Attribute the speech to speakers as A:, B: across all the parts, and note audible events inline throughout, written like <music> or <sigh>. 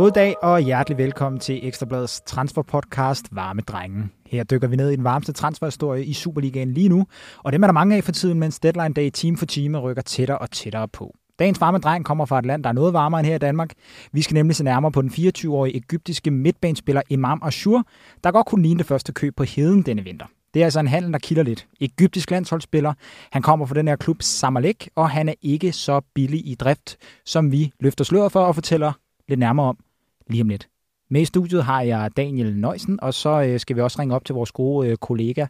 A: God dag og hjertelig velkommen til Ekstrabladets transferpodcast Varme Drengen. Her dykker vi ned i den varmeste transferhistorie i Superligaen lige nu, og dem er der mange af for tiden, mens deadline day team for team rykker tættere og tættere på. Dagens varme dreng kommer fra et land, der er noget varmere end her i Danmark. Vi skal nemlig se nærmere på den 24-årige egyptiske midtbanespiller Imam Ashur, der godt kunne ligne det første køb på heden denne vinter. Det er altså en handel, der kilder lidt. Egyptisk landsholdsspiller. Han kommer fra den her klub Samalek, og han er ikke så billig i drift, som vi løfter sløret for og fortæller lidt nærmere om lige om lidt. Med i studiet har jeg Daniel Nøjsen, og så øh, skal vi også ringe op til vores gode øh, kollega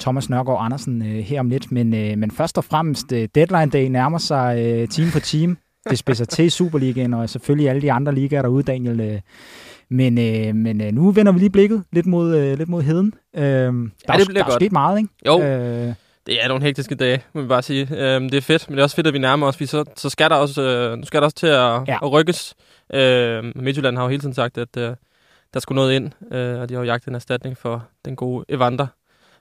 A: Thomas Nørgaard Andersen øh, her om lidt. Men, men først og fremmest, deadline day nærmer sig team for team. Det spidser til Superligaen, og selvfølgelig alle de andre ligaer derude, Daniel. Men, men nu vender vi lige blikket lidt mod, lidt mod heden. der ja, det er, der er sket meget, ikke?
B: Jo. Øh, det er nogle hektiske dage, må vi bare sige. Øhm, det er fedt, men det er også fedt, at vi nærmer os. Vi så, så skal der også, øh, nu skal der også til at, ja. at rykkes. Øh, Midtjylland har jo hele tiden sagt, at øh, der skulle noget ind, øh, og de har jo jagtet en erstatning for den gode Evander,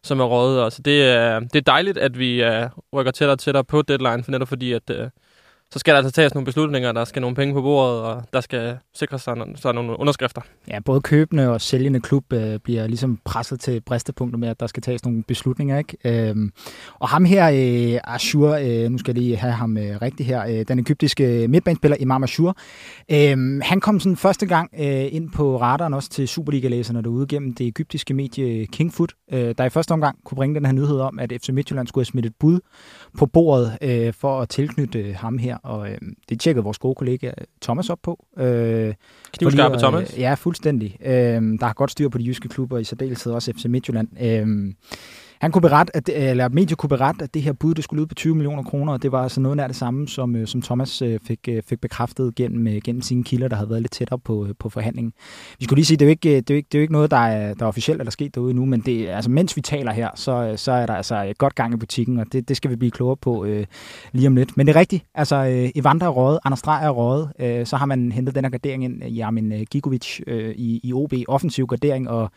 B: som er rådet. Og så det er, det er dejligt, at vi øh, rykker tættere og tættere på deadline, for netop fordi, at øh, så skal der altså tages nogle beslutninger, der skal nogle penge på bordet, og der skal sikres sig, sig nogle underskrifter.
A: Ja, både købende og sælgende klub øh, bliver ligesom presset til bristepunkter med, at der skal tages nogle beslutninger. Ikke? Øhm, og ham her, øh, Ashur, øh, nu skal jeg lige have ham øh, rigtigt her, øh, den egyptiske øh, midtbanespiller Imam Ashur, øh, han kom sådan første gang øh, ind på radaren også til Superliga-læserne derude gennem det egyptiske medie Kingfoot, øh, der i første omgang kunne bringe den her nyhed om, at FC Midtjylland skulle have smidt et bud på bordet øh, for at tilknytte øh, ham her og øh, det tjekkede vores gode kollega Thomas op på.
B: Øh, Knivskarpe Thomas?
A: Ja, fuldstændig. Øh, der har godt styr på de jyske klubber, i særdeleshed også FC Midtjylland. Øh, han kunne berette, at, øh, eller medier kunne berette, at det her bud det skulle ud på 20 millioner kroner, og det var altså noget nær det samme, som, øh, som Thomas øh, fik, fik bekræftet gennem, gennem sine kilder, der havde været lidt tættere på, på forhandlingen. Vi skulle lige sige, det er jo ikke, det er jo ikke, det er jo ikke noget, der er, der er officielt eller sket derude nu, men det, altså, mens vi taler her, så, så er der altså godt gang i butikken, og det, det skal vi blive klogere på øh, lige om lidt. Men det er rigtigt, altså øh, Evander er røget, Anders Dreyer er røget, øh, så har man hentet den her gardering ind Jamen Gigovic øh, i, i OB, offensiv gardering, og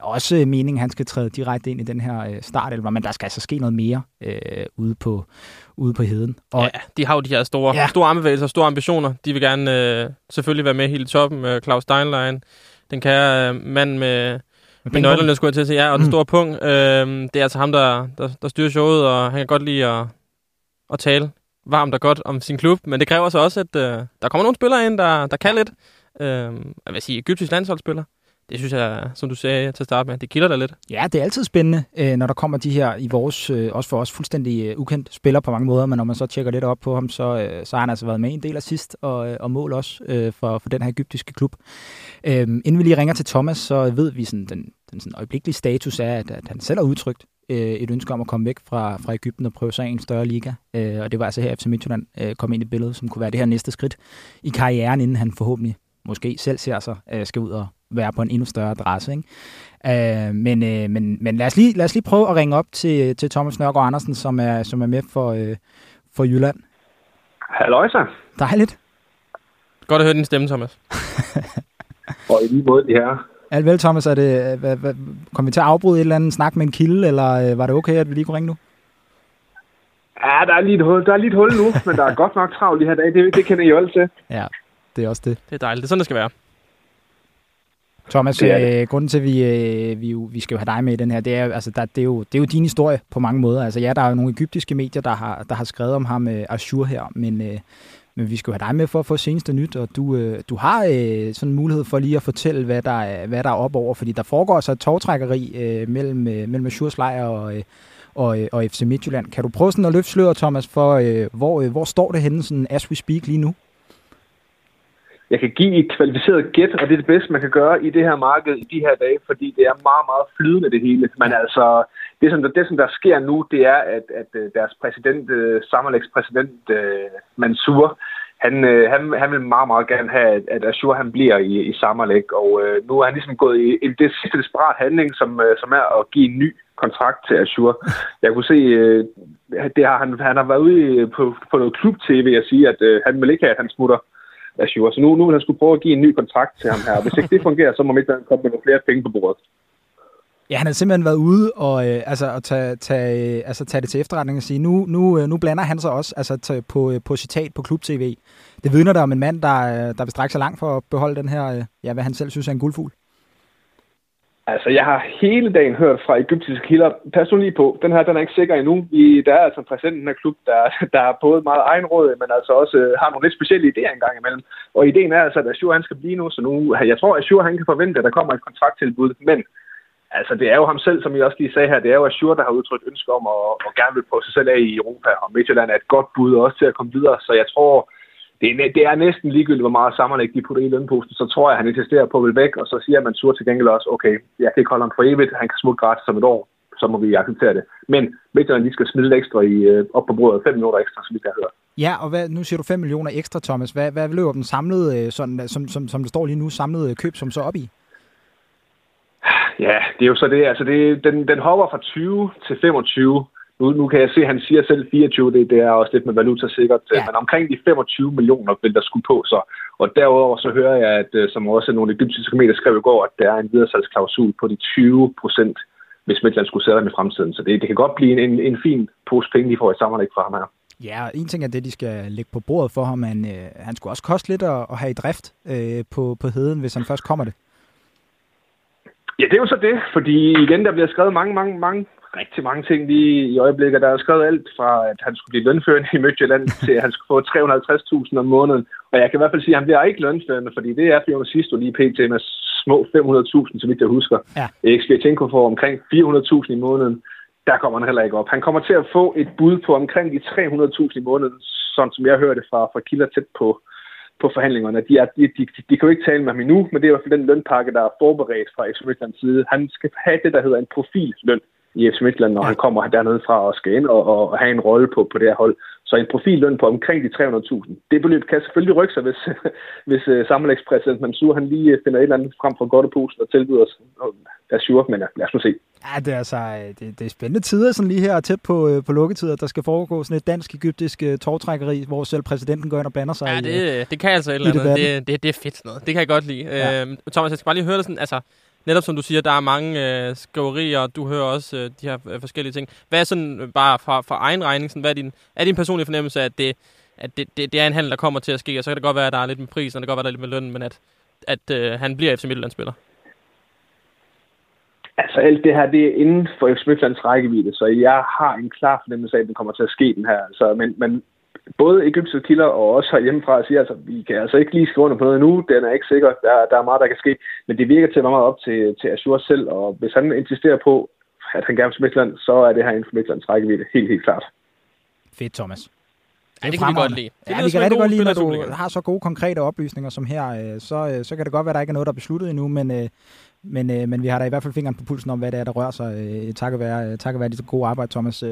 A: også meningen, han skal træde direkte ind i den her øh, startelver, men der skal altså ske noget mere øh, ude, på, ude på heden.
B: Og, ja, de har jo de her store, ja. store armbevægelser, store ambitioner. De vil gerne øh, selvfølgelig være med hele toppen. Øh, Claus Steinlein, den kære øh, mand med, med nøglerne, skulle jeg til at sige. Ja, og den mm. store punkt. Øh, det er altså ham, der, der, der styrer showet, og han kan godt lide at, at tale varmt og godt om sin klub. Men det kræver så også, at øh, der kommer nogle spillere ind, der, der kan lidt. Øh, jeg vil sige, Egyptisk landsholdsspiller det synes jeg, som du sagde til at starte med, det kilder dig lidt.
A: Ja, det er altid spændende, øh, når der kommer de her, i vores, øh, også for os, fuldstændig øh, ukendt spiller på mange måder, men når man så tjekker lidt op på ham, så, så har han altså været med en del af sidst, og, og mål også for, for den her egyptiske klub. Øhm, inden vi lige ringer til Thomas, så ved vi sådan, den, den sådan øjeblikkelige status er, at, at han selv har udtrykt et ønske om at komme væk fra, fra Ægypten og prøve sig i en større liga. og det var altså her, FC Midtjylland kom ind i billedet, som kunne være det her næste skridt i karrieren, inden han forhåbentlig måske selv ser sig, skal ud og, være på en endnu større adresse. Ikke? Øh, men, øh, men, men lad, os lige, lad os lige prøve at ringe op til, til Thomas Nørgaard Andersen, som er, som er med for, øh, for Jylland.
C: Halløj så.
A: Dejligt.
B: Godt at høre din stemme, Thomas. <laughs>
C: og i lige måde, de her.
A: Alt vel, Thomas. Er det, hvad, hvad, kom vi til at afbryde et eller andet snak med en kilde, eller øh, var det okay, at vi lige kunne ringe nu?
C: Ja, der er lige et hul, der er lige et hul nu, men der er godt nok travlt de her dage. Det, det kender I jo alle til.
A: Ja, det er også det.
B: Det er dejligt. Det er sådan, det skal være.
A: Thomas, det det. Øh, grunden til, at vi, øh, vi, vi skal jo have dig med i den her, det er, altså, der, det, er jo, det er jo din historie på mange måder. Altså, ja, der er jo nogle egyptiske medier, der har, der har skrevet om ham, øh, Ashur her, men, øh, men vi skal jo have dig med for at få seneste nyt, og du, øh, du har øh, sådan en mulighed for lige at fortælle, hvad der, er, hvad der er op over, fordi der foregår så et togtrækkeri øh, mellem, øh, mellem Ashurs lejr og, øh, og, øh, og FC Midtjylland. Kan du prøve sådan at løfte sløret, Thomas, for øh, hvor, øh, hvor står det henne, sådan as we speak lige nu?
C: Jeg kan give et kvalificeret gæt, og det er det bedste, man kan gøre i det her marked i de her dage, fordi det er meget, meget flydende det hele. Men altså, det som der, det, som der sker nu, det er, at, at øh, deres præsident, øh, Samarleks præsident øh, Mansour, han, han, han vil meget, meget gerne have, at, at Azure han bliver i, i Samarlek, og øh, nu er han ligesom gået i en det sidste desperat handling, som, som er at give en ny kontrakt til Azure. Jeg kunne se, øh, det har, han, han har været ude på, på noget klub-tv og sige, at øh, han vil ikke have, at han smutter Azure. Så nu, nu vil han skulle prøve at give en ny kontrakt til ham her. Hvis ikke det fungerer, så må Midtjylland komme med nogle flere penge på bordet.
A: Ja, han har simpelthen været ude og, øh, altså, at tage, tage, øh, altså, tage det til efterretning og sige, nu, nu, øh, nu blander han sig også altså, tage på, øh, på citat på Klub TV. Det vidner der om en mand, der, der vil strække sig langt for at beholde den her, ja, hvad han selv synes er en guldfugl.
C: Altså, jeg har hele dagen hørt fra egyptiske kilder, pas nu lige på, den her, den er ikke sikker endnu. Vi, der er altså en præsident i den her klub, der, der er både meget egenråd, men altså også øh, har nogle lidt specielle idéer engang imellem. Og ideen er altså, at Azure han skal blive nu, så nu, jeg tror, at Azure han kan forvente, at der kommer et kontrakttilbud, men Altså, det er jo ham selv, som jeg også lige sagde her, det er jo Azure, der har udtrykt ønske om at, at gerne vil på sig selv af i Europa, og Midtjylland er et godt bud også til at komme videre, så jeg tror, det er, det er næsten ligegyldigt, hvor meget sammenlæg de putter i lønposten, så tror jeg, at han insisterer på at vil væk, og så siger man sur til gengæld også, okay, jeg kan ikke holde ham for evigt, han kan smutte gratis om et år, så må vi acceptere det. Men Midtjylland, de skal smide ekstra i, øh, op på bordet, 5 minutter ekstra, så vi kan høre.
A: Ja, og hvad, nu siger du 5 millioner ekstra, Thomas. Hvad, hvad løber den samlede, øh, sådan, som, som, som det står lige nu, samlede køb som så op i?
C: Ja, det er jo så det. Altså, det, den, den hopper fra 20 til 25. Nu, nu kan jeg se, at han siger selv 24, det, det er også lidt med valuta sikkert, ja. men omkring de 25 millioner vil der skulle på så. Og derudover så hører jeg, at øh, som også nogle egyptiske medier skrev i går, at der er en videresalgsklausul på de 20 procent, hvis Midtland skulle sælge dem i fremtiden. Så det, det kan godt blive en, en, en fin pose penge, de får i sammenlæg fra ham her.
A: Ja, en ting er det, de skal lægge på bordet for ham, men øh, han skulle også koste lidt at, at have i drift øh, på, på heden, hvis han først kommer det.
C: Ja, det er jo så det, fordi igen, der bliver skrevet mange, mange, mange, rigtig mange ting lige i øjeblikket. Der er skrevet alt fra, at han skulle blive lønførende i Midtjylland, <laughs> til at han skulle få 350.000 om måneden. Og jeg kan i hvert fald sige, at han bliver ikke lønførende, fordi det er Fiona Sisto lige pt. med små 500.000, så vidt jeg husker. Ja. Eksperientenko får omkring 400.000 i måneden. Der kommer han heller ikke op. Han kommer til at få et bud på omkring de 300.000 i måneden, sådan som jeg hørte fra, fra kilder tæt på, på forhandlingerne. De, er, de, de, de kan jo ikke tale med ham endnu, men det er i hvert fald den lønpakke, der er forberedt fra Midtlands side. Han skal have det, der hedder en profilløn i FC Midtland, når ja. han kommer dernede fra og skal ind og, og have en rolle på, på det her hold. Så en profilløn på omkring de 300.000. Det beløb kan selvfølgelig rykke sig, hvis, <laughs> hvis uh, sammenlægspræsident Mansour han lige finder et eller andet frem fra godteposen og tilbyder os Azure, men lad os nu se.
A: Ja, det er, altså, det, det er spændende tider, sådan lige her tæt på, øh, på lukketider. Der skal foregå sådan et dansk-egyptisk uh, tårtrækkeri, hvor selv præsidenten går ind og blander sig
B: Ja, det, i, det kan altså et eller andet. Det, det, det er fedt noget. Det kan jeg godt lide. Ja. Uh, Thomas, jeg skal bare lige høre det sådan, altså, netop som du siger, der er mange øh, skriverier, og du hører også øh, de her øh, forskellige ting. Hvad er sådan, øh, bare fra, fra egen regning, sådan, hvad er din, er din personlige fornemmelse af, at det, at det, det, det er en handel, der kommer til at ske, og så kan det godt være, at der er lidt med prisen, og det kan godt være, at der er lidt med lønnen, men at, at øh, han bliver FC Midtjylland-spiller?
C: Altså alt det her, det er inden for FC Midtlands rækkevidde, så jeg har en klar fornemmelse af, at den kommer til at ske den her. Så, men, men både egyptiske kilder og også herhjemmefra siger, altså, vi kan altså ikke lige skrive under på noget nu, den er ikke sikker, der, der er meget, der kan ske, men det virker til at være meget op til, til Azure selv, og hvis han insisterer på, at han gerne vil Midtland, så er det her inden for Midtlands rækkevidde helt, helt klart.
A: Fedt, Thomas.
B: Ja, det kan vi godt lide.
A: Det ja, vi kan rigtig godt lide, når du har så gode konkrete oplysninger som her. Øh, så, øh, så kan det godt være, at der ikke er noget, der er besluttet endnu, men, øh, men, men vi har da i hvert fald fingeren på pulsen om, hvad det er, der rører sig. Takket være, takket være dit gode arbejde, Thomas.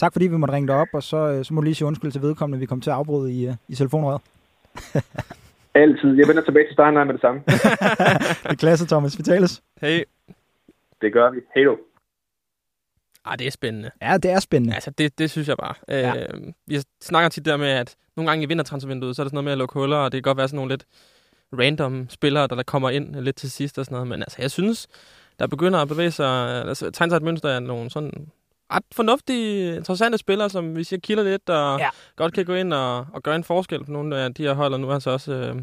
A: Tak fordi vi måtte ringe dig op, og så, så må du lige sige undskyld til vedkommende, vi kom til at afbryde i, i telefonrøret. <laughs>
C: Altid. Jeg vender tilbage til Steinlein med det samme. <laughs>
A: det er klasse, Thomas. Vi tales.
B: Hej.
C: Det gør vi. Hej du.
B: Ah, det er spændende.
A: Ja, det er spændende.
B: Altså, det, det synes jeg bare. Ja. Øh, vi snakker tit der med, at nogle gange i vintertransfervinduet, så er der sådan noget med at lukke huller, og det kan godt være sådan nogle lidt random spillere, der, der kommer ind lidt til sidst og sådan noget. Men altså, jeg synes, der begynder at bevæge sig, altså, tegne sig et mønster af nogle sådan ret fornuftige, interessante spillere, som vi siger kilder lidt, og ja. godt kan gå ind og, og gøre en forskel på nogle af de her hold, og nu er altså også øh,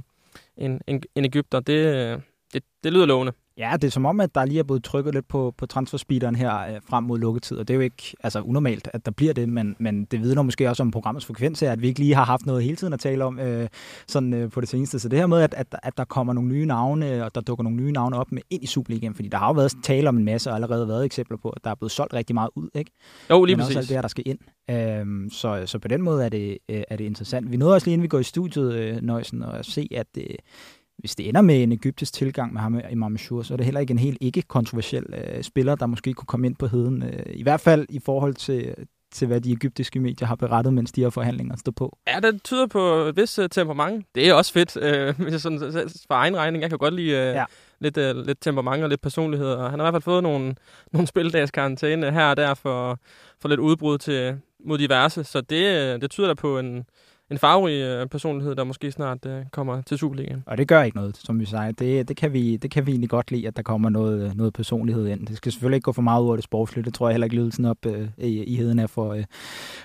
B: en, en, en Ægypter. Det, det, det lyder lovende.
A: Ja, det er som om, at der lige er blevet trykket lidt på, på transferspeederen her øh, frem mod lukketid, og det er jo ikke altså, unormalt, at der bliver det, men, men det vidner måske også om programmets frekvens at vi ikke lige har haft noget hele tiden at tale om øh, sådan, øh, på det seneste. Så det her med, at, at, at der kommer nogle nye navne, og der dukker nogle nye navne op med ind i Superligaen, fordi der har jo været tale om en masse, og allerede været eksempler på, at der er blevet solgt rigtig meget ud, ikke?
B: Jo, lige
A: men
B: præcis.
A: også alt det her, der skal ind. Øhm, så, så på den måde er det, øh, er det interessant. Vi nåede også lige, inden vi går i studiet, øh, Nøjsen, og se, at øh, hvis det ender med en egyptisk tilgang med ham i Mamashur, så er det heller ikke en helt ikke-kontroversiel øh, spiller, der måske kunne komme ind på heden. Øh, I hvert fald i forhold til, til, hvad de egyptiske medier har berettet, mens de her forhandlinger står på.
B: Ja, det tyder på et vis uh, temperament. Det er også fedt, uh, <laughs> hvis jeg sådan, for egen regning. Jeg kan godt lide uh, ja. lidt, uh, lidt temperament og lidt personlighed, og han har i hvert fald fået nogle, <laughs> nogle spildags karantæne her og der for, for lidt udbrud til, mod diverse, så det, det tyder da på en, en farverig øh, personlighed, der måske snart øh, kommer til Superligaen.
A: Og det gør ikke noget, som vi siger. Det, det, kan vi, det kan vi egentlig godt lide, at der kommer noget, noget personlighed ind. Det skal selvfølgelig ikke gå for meget ud af det sportslige. Det tror jeg heller ikke lyder sådan op øh, i, i heden af for, øh,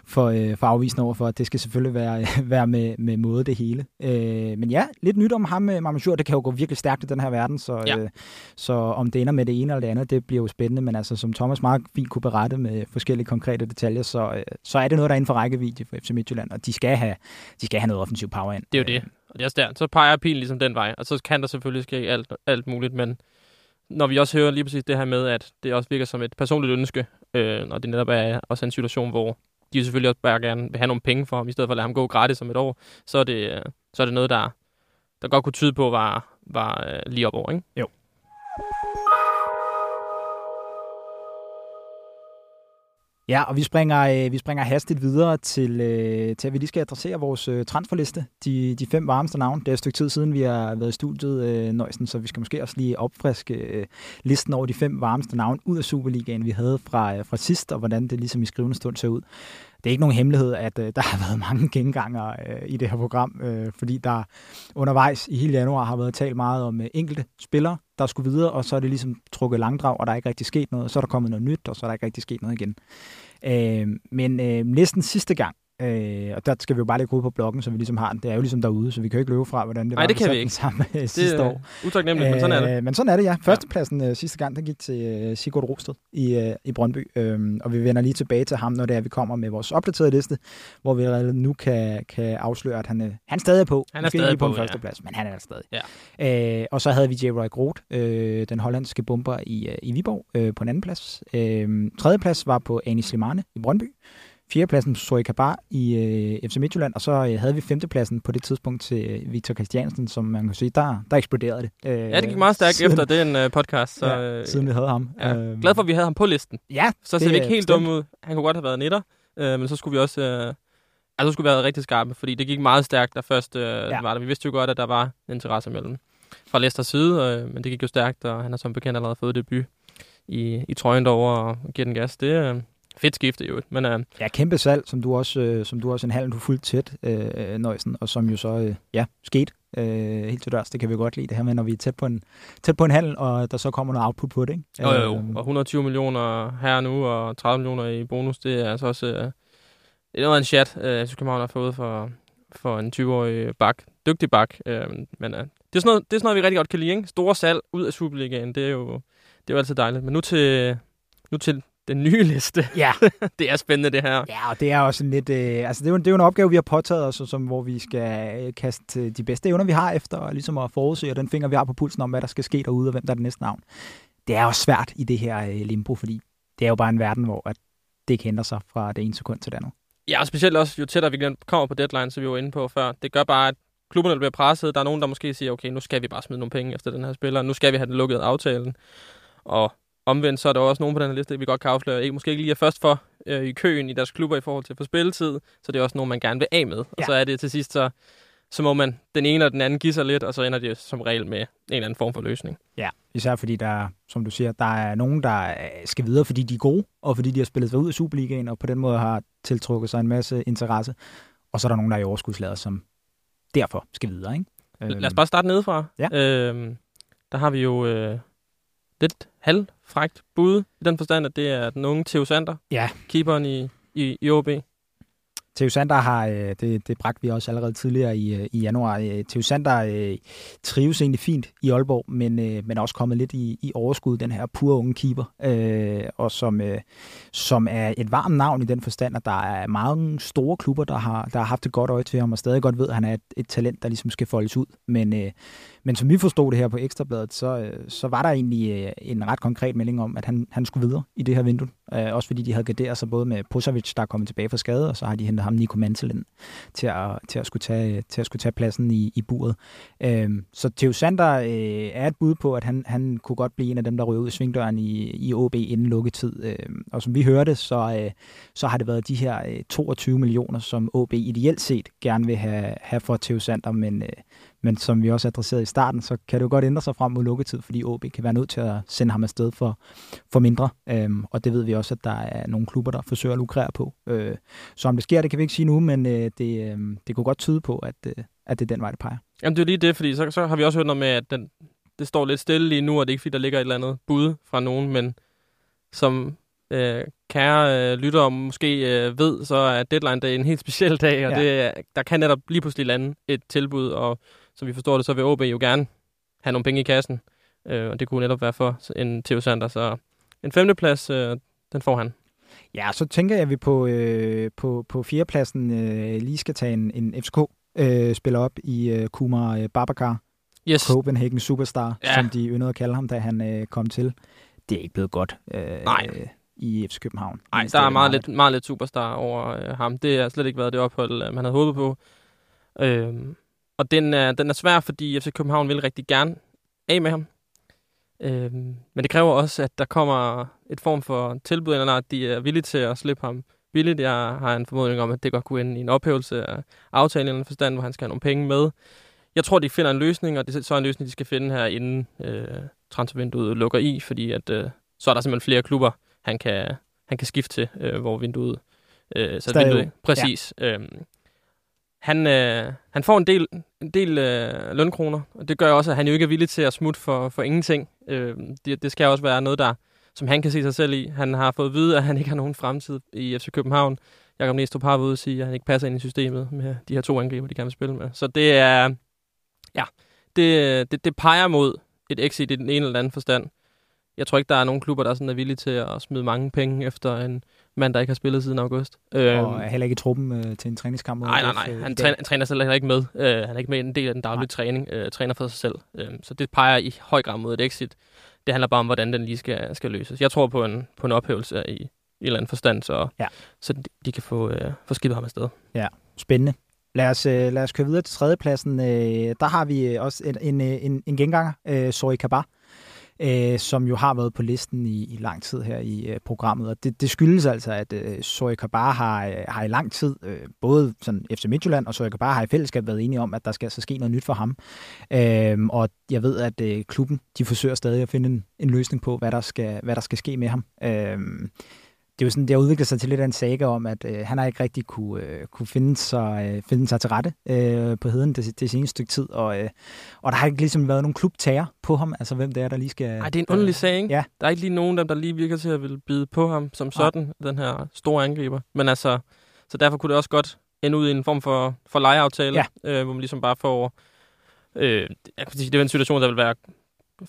A: for, øh, for afvisende over for, at det skal selvfølgelig være, <laughs> være med, med måde det hele. Øh, men ja, lidt nyt om ham øh. Det kan jo gå virkelig stærkt i den her verden, så, ja. øh, så om det ender med det ene eller det andet, det bliver jo spændende. Men altså, som Thomas meget fint kunne berette med forskellige konkrete detaljer, så, øh, så er det noget, der er inden for rækkevidde for FC Midtjylland, og de skal have, de skal have noget offensiv power ind.
B: Det er jo det. Og det er også der. Så peger pilen ligesom den vej, og så kan der selvfølgelig ske alt, alt muligt, men når vi også hører lige præcis det her med, at det også virker som et personligt ønske, øh, når det netop er også en situation, hvor de selvfølgelig også bare gerne vil have nogle penge for ham, i stedet for at lade ham gå gratis om et år, så er det, øh, så er det noget, der, der godt kunne tyde på, var, var øh, lige op over, ikke?
A: Jo. Ja, og vi springer, øh, vi springer hastigt videre til, øh, til, at vi lige skal adressere vores øh, transferliste. De, de fem varmeste navne. Det er et stykke tid siden, vi har været i studiet, Nøjsen, så vi skal måske også lige opfriske listen over de fem varmeste navne ud af Superligaen, vi havde fra, fra sidst, og hvordan det ligesom i skrivende stund ser ud. Det er ikke nogen hemmelighed, at øh, der har været <laughs> mange genganger øh, i det her program, øh, fordi der undervejs i hele januar har været talt meget om øh, enkelte spillere, der skulle videre, og så er det ligesom trukket langdrag, og der er ikke rigtig sket noget. Så er der kommet noget nyt, og så er der ikke rigtig sket noget igen. Øh, men øh, næsten sidste gang, Øh, og der skal vi jo bare lægge ud på bloggen, så vi ligesom har den. Det er jo ligesom derude, så vi kan jo ikke løbe fra, hvordan det
B: Nej,
A: var,
B: det kan vi ikke.
A: sammen øh, sidste
B: det
A: år.
B: Utaknemmeligt, øh, men sådan er det.
A: Men sådan er det, ja. Førstepladsen øh, sidste gang, den gik til øh, Sigurd Rosted i, øh, i Brøndby. Øh, og vi vender lige tilbage til ham, når det er, vi kommer med vores opdaterede liste, hvor vi allerede nu kan, kan afsløre, at han, øh, han stadig er på.
B: Han er stadig
A: på,
B: på
A: en førsteplads, men han er der stadig.
B: Ja.
A: Øh, og så havde vi J. Roy Groth, øh, den hollandske bomber i, øh, i Viborg, øh, på en anden plads. Øh, tredje plads var på Anis Slimane i Brøndby. Fjerdepladsen Zoe Kabar i øh, FC Midtjylland, og så øh, havde vi femtepladsen på det tidspunkt til øh, Victor Christiansen, som man kan sige, der, der eksploderede det.
B: Øh, ja, det gik meget stærkt siden, efter den øh, podcast. Så,
A: ja, øh, siden vi havde ham.
B: Ja. Øh, Glad for, at vi havde ham på listen.
A: Ja,
B: Så ser vi ikke helt dumme ud. Han kunne godt have været netter, øh, men så skulle vi også... Øh, altså, skulle vi have været rigtig skarpe, fordi det gik meget stærkt, da først øh, ja. var der. Vi vidste jo godt, at der var interesse mellem fra Leicesters side, øh, men det gik jo stærkt, og han har som bekendt allerede fået debut i, i trøjen derovre og giver den gas. Det, øh, fedt skifte jo. Men, uh...
A: Ja, kæmpe salg, som du også, øh, som du også en halv du fuldt tæt, øh, Nøjsen, og som jo så, øh, ja, sket øh, helt til dørs. Det kan vi godt lide, det her med, når vi er tæt på en, tæt på en handel, og der så kommer noget output på det, ikke?
B: Jo, jo, jo. Øh, og 120 millioner her nu, og 30 millioner i bonus, det er altså også... Øh, det er noget af en chat, øh, jeg synes, København har fået for, for en 20-årig bak. Dygtig bak, øh, men øh, det, er sådan noget, det er sådan noget, vi rigtig godt kan lide, ikke? Store salg ud af Superligaen, det er jo, det er jo altid dejligt. Men nu til, nu til den nye liste.
A: Ja. <laughs>
B: det er spændende, det her.
A: Ja, og det er også lidt... Øh, altså, det er, jo, det er jo en opgave, vi har påtaget os, som, hvor vi skal øh, kaste de bedste evner, vi har efter, og ligesom at forudse, og den finger, vi har på pulsen om, hvad der skal ske derude, og hvem der er det næste navn. Det er også svært i det her øh, limbo, fordi det er jo bare en verden, hvor at det ikke ændrer sig fra det ene sekund til det andet.
B: Ja, og specielt også, jo tættere vi kommer på deadline, som vi var inde på før, det gør bare, at klubberne bliver presset. Der er nogen, der måske siger, okay, nu skal vi bare smide nogle penge efter den her spiller, nu skal vi have den lukket aftalen. Og Omvendt så er der også nogen på den her liste, vi godt kan afsløre, ikke, måske ikke lige er først for øh, i køen i deres klubber i forhold til at få spilletid, så det er også nogen, man gerne vil af med. Ja. Og så er det til sidst, så, så må man den ene og den anden give sig lidt, og så ender det som regel med en eller anden form for løsning.
A: Ja, især fordi der, som du siger, der er nogen, der øh, skal videre, fordi de er gode, og fordi de har spillet sig ud af Superligaen, og på den måde har tiltrukket sig en masse interesse. Og så er der nogen, der er i overskudslader, som derfor skal videre. Ikke?
B: Lad os bare starte nedefra.
A: Ja.
B: Øhm, der har vi jo øh, lidt halvfrægt bud, i den forstand, at det er den unge Theo Sander,
A: ja.
B: keeperen i, i, i OB.
A: Theo Sander har, øh, det, det bragte vi også allerede tidligere i, øh, i januar. Øh, Theo Sander øh, trives egentlig fint i Aalborg, men, øh, men også kommet lidt i, i overskud, den her pure unge keeper, øh, og som, øh, som er et varmt navn i den forstand, at der er mange store klubber, der har, der har haft et godt øje til ham, og stadig godt ved, at han er et, et talent, der ligesom skal foldes ud. Men, øh, men som vi forstod det her på Ekstrabladet, så, øh, så var der egentlig øh, en ret konkret melding om, at han, han skulle videre i det her vindue. Øh, også fordi de havde garderet sig både med Posavic, der er kommet tilbage fra skade, og så har de hentet ham Nico Mantel ind til at, til at, skulle, tage, til at skulle tage pladsen i, i buret. Øh, så Theo Sander øh, er et bud på, at han, han kunne godt blive en af dem, der ryger ud i svingdøren i, i OB inden lukketid. Øh, og som vi hørte, så, øh, så har det været de her øh, 22 millioner, som OB ideelt set gerne vil have, have for Theo Sander, men, øh, Men som vi også adresserede i starten, så kan det jo godt ændre sig frem mod lukketid, fordi OB kan være nødt til at sende ham afsted for, for mindre. Øhm, og det ved vi også, at der er nogle klubber, der forsøger at lukrere på. Øh, så om det sker, det kan vi ikke sige nu, men øh, det, øh, det kunne godt tyde på, at, øh, at det er den vej, det peger.
B: Jamen det er lige det, fordi så, så har vi også hørt noget med, at den, det står lidt stille lige nu, og det er ikke fordi, der ligger et eller andet bud fra nogen, men som øh, kære øh, lyttere måske øh, ved, så er deadline day en helt speciel dag, og ja. det, der kan netop lige pludselig lande et tilbud, og som vi forstår det, så vil OB jo gerne have nogle penge i kassen, øh, og det kunne netop være for en Theo Sander, så en femteplads, øh, den får han.
A: Ja, så tænker jeg, at vi på, øh, på, på fjerdepladsen øh, lige skal tage en, en FCK øh, spiller op i øh, Kumar øh, Babakar, yes. Copenhagen Superstar, ja. som de yndede at kalde ham, da han øh, kom til. Det er ikke blevet godt. Øh,
B: Nej
A: i FC København.
B: Nej, der er meget lidt, meget lidt superstar over øh, ham. Det har slet ikke været det ophold, øh, man havde håbet på. Øh, og den er, den er svær, fordi FC København vil rigtig gerne af med ham. Øh, men det kræver også, at der kommer et form for tilbud, eller at de er villige til at slippe ham billigt. Jeg har en formodning om, at det godt kunne ende i en ophævelse af aftalen en forstand, hvor han skal have nogle penge med. Jeg tror, de finder en løsning, og det er så en løsning, de skal finde her, inden øh, transfervinduet lukker i, fordi at, øh, så er der simpelthen flere klubber, han kan, han kan skifte til, øh, hvor vinduet... Øh, så vinduet, præcis. Ja. Øhm, han, øh, han får en del, en del øh, lønkroner, og det gør også, at han jo ikke er villig til at smutte for, for ingenting. Øh, det, det skal også være noget, der, som han kan se sig selv i. Han har fået at vide, at han ikke har nogen fremtid i FC København. Jakob Næstrup har været at sige, at han ikke passer ind i systemet med de her to angriber, de gerne vil spille med. Så det er... Ja, det, det, det peger mod et exit i den ene eller anden forstand jeg tror ikke, der er nogen klubber, der sådan er villige til at smide mange penge efter en mand, der ikke har spillet siden august.
A: Og øhm, er heller ikke i truppen øh, til en træningskamp?
B: Nej, nej, nej. Han, træner, han træner selv heller ikke med. Uh, han er ikke med i en del af den daglige nej. træning. Uh, træner for sig selv. Uh, så det peger i høj grad mod et exit. Det handler bare om, hvordan den lige skal, skal løses. Jeg tror på en, på en ophævelse i, i en eller anden forstand, så, ja. så de, de kan få, uh, få skibet ham afsted.
A: Ja, spændende. Lad os, uh, lad os køre videre til tredjepladsen. Uh, der har vi også en, en, en, en genganger, Sori Kabar øh, som jo har været på listen i, i lang tid her i øh, programmet. Og det, det skyldes altså, at øh, Soja Kabar har, øh, har i lang tid, øh, både sådan FC Midtjylland og Soja Kabar har i fællesskab været enige om, at der skal altså ske noget nyt for ham. Øh, og jeg ved, at øh, klubben de forsøger stadig at finde en, en løsning på, hvad der skal, hvad der skal ske med ham. Øh, det er jo sådan, det har udviklet sig til lidt af en saga om, at øh, han har ikke rigtig kunne, øh, kunne finde, sig, øh, finde sig til rette øh, på heden det, det seneste stykke tid, og, øh, og der har ikke ligesom været nogen klubtager på ham, altså hvem det er, der lige skal...
B: Nej, det er en underlig sag, ikke? Ja. Der er ikke lige nogen af dem, der lige virker til at vil bide på ham som sådan, ja. den her store angriber. Men altså, så derfor kunne det også godt ende ud i en form for, for lejeaftale, ja. øh, hvor man ligesom bare får... Øh, jeg kan sige, det er en situation, der vil være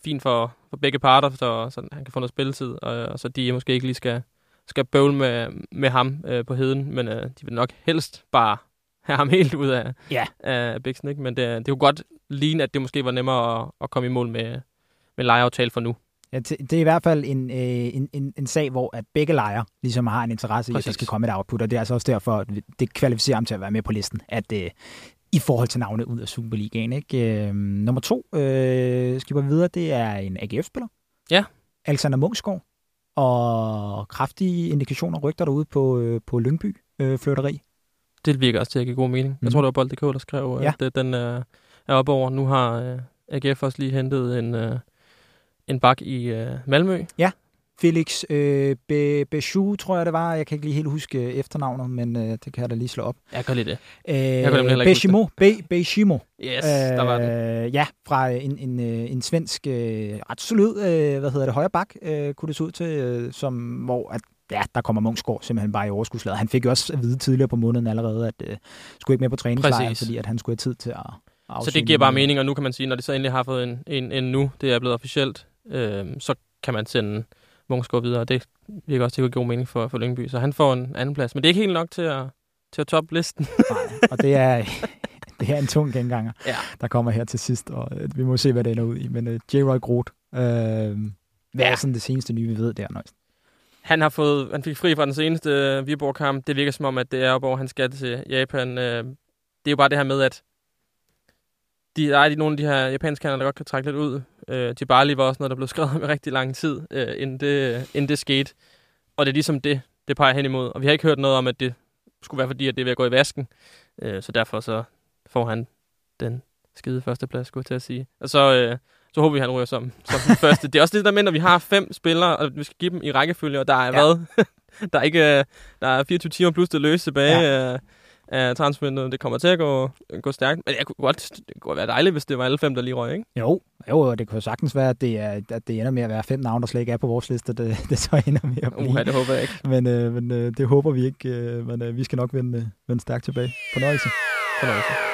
B: fin for, for begge parter, så, så han kan få noget spilletid, og, og så de måske ikke lige skal skal bøvle med, med ham øh, på heden, men øh, de vil nok helst bare have ham helt ud af, ja. af Bixen, ikke? Men det, det kunne godt ligne, at det måske var nemmere at, at komme i mål med, med lejeaftale for nu.
A: Ja, det er i hvert fald en, øh, en, en, en sag, hvor at begge lejre ligesom har en interesse Præcis. i, at der skal komme et output, og det er altså også derfor, at det kvalificerer ham til at være med på listen, at øh, i forhold til navnet ud af Superligaen. Ikke? Øh, nummer to, øh, skal vi videre, det er en AGF-spiller.
B: Ja.
A: Alexander Munchsgaard og kraftige indikationer rygter derude på, øh, på Lyngby øh, flytteri.
B: Det virker også til at give god mening. Mm. Jeg tror, det var Bold.dk, der skrev, ja. at øh, den øh, er oppe over. Nu har øh, AGF også lige hentet en, øh, en bak i øh, Malmø.
A: Ja, Felix øh, Be Bechou, tror jeg det var. Jeg kan ikke lige helt huske øh, efternavnet, men øh, det kan jeg da lige slå op.
B: Jeg kan lige det.
A: Øh, jeg nemlig Bechimo. Be Bechimo.
B: Yes, øh, der var det.
A: Ja, fra en, en, øh, en svensk øh, ret solid, øh, hvad hedder det, højre bak, øh, kunne det se ud til, øh, som, hvor at ja, der kommer Munchsgaard simpelthen bare i overskudslaget. Han fik jo også at vide tidligere på måneden allerede, at øh, skulle ikke med på træningslejr, fordi at han skulle have tid til at
B: Så det giver bare mening, og nu kan man sige, når det så endelig har fået en, en, en nu, det er blevet officielt, øh, så kan man sende Munchsgaard videre, og det virker også til at give god mening for, for Lyngby. Så han får en anden plads. Men det er ikke helt nok til at, til at toppe listen. <laughs>
A: Nej, og det er, <laughs> det er en tung genganger, ja. der kommer her til sidst, og øh, vi må se, hvad det ender ud i. Men uh, J. Roy Groth, uh, hvad ja. er sådan det seneste nye, vi ved der, Nøjst?
B: Han har fået, han fik fri fra den seneste Viborg-kamp. Det virker som om, at det er over, han skal til Japan. Uh, det er jo bare det her med, at de, der er nogle af de her japanske der godt kan trække lidt ud. Øh, Jibali var også noget, der blev skrevet med rigtig lang tid, øh, inden, det, inden det skete. Og det er ligesom det, det peger hen imod. Og vi har ikke hørt noget om, at det skulle være fordi, at det er ved at gå i vasken. Øh, så derfor så får han den skide førsteplads, skulle jeg til at sige. Og så, øh, så håber vi, at han ryger som, som den <laughs> første. Det er også det der med, når vi har fem spillere, og vi skal give dem i rækkefølge, og der er ja. hvad? <laughs> der er ikke øh, der er 24 timer plus det løse tilbage. Ja. Af transfervinduet. Det kommer til at gå, gå stærkt. Men jeg kunne godt, det kunne være dejligt, hvis det var alle fem, der lige røg, ikke?
A: Jo, jo det kunne sagtens være, at det, er, at det ender med at være fem navne, der slet ikke er på vores liste. Det, det så ender med at blive.
B: Uh, det håber jeg ikke.
A: Men, øh, men øh, det håber vi ikke. Øh, men øh, vi skal nok vende, øh, vende stærkt tilbage. Fornøjelse.
B: Fornøjelse.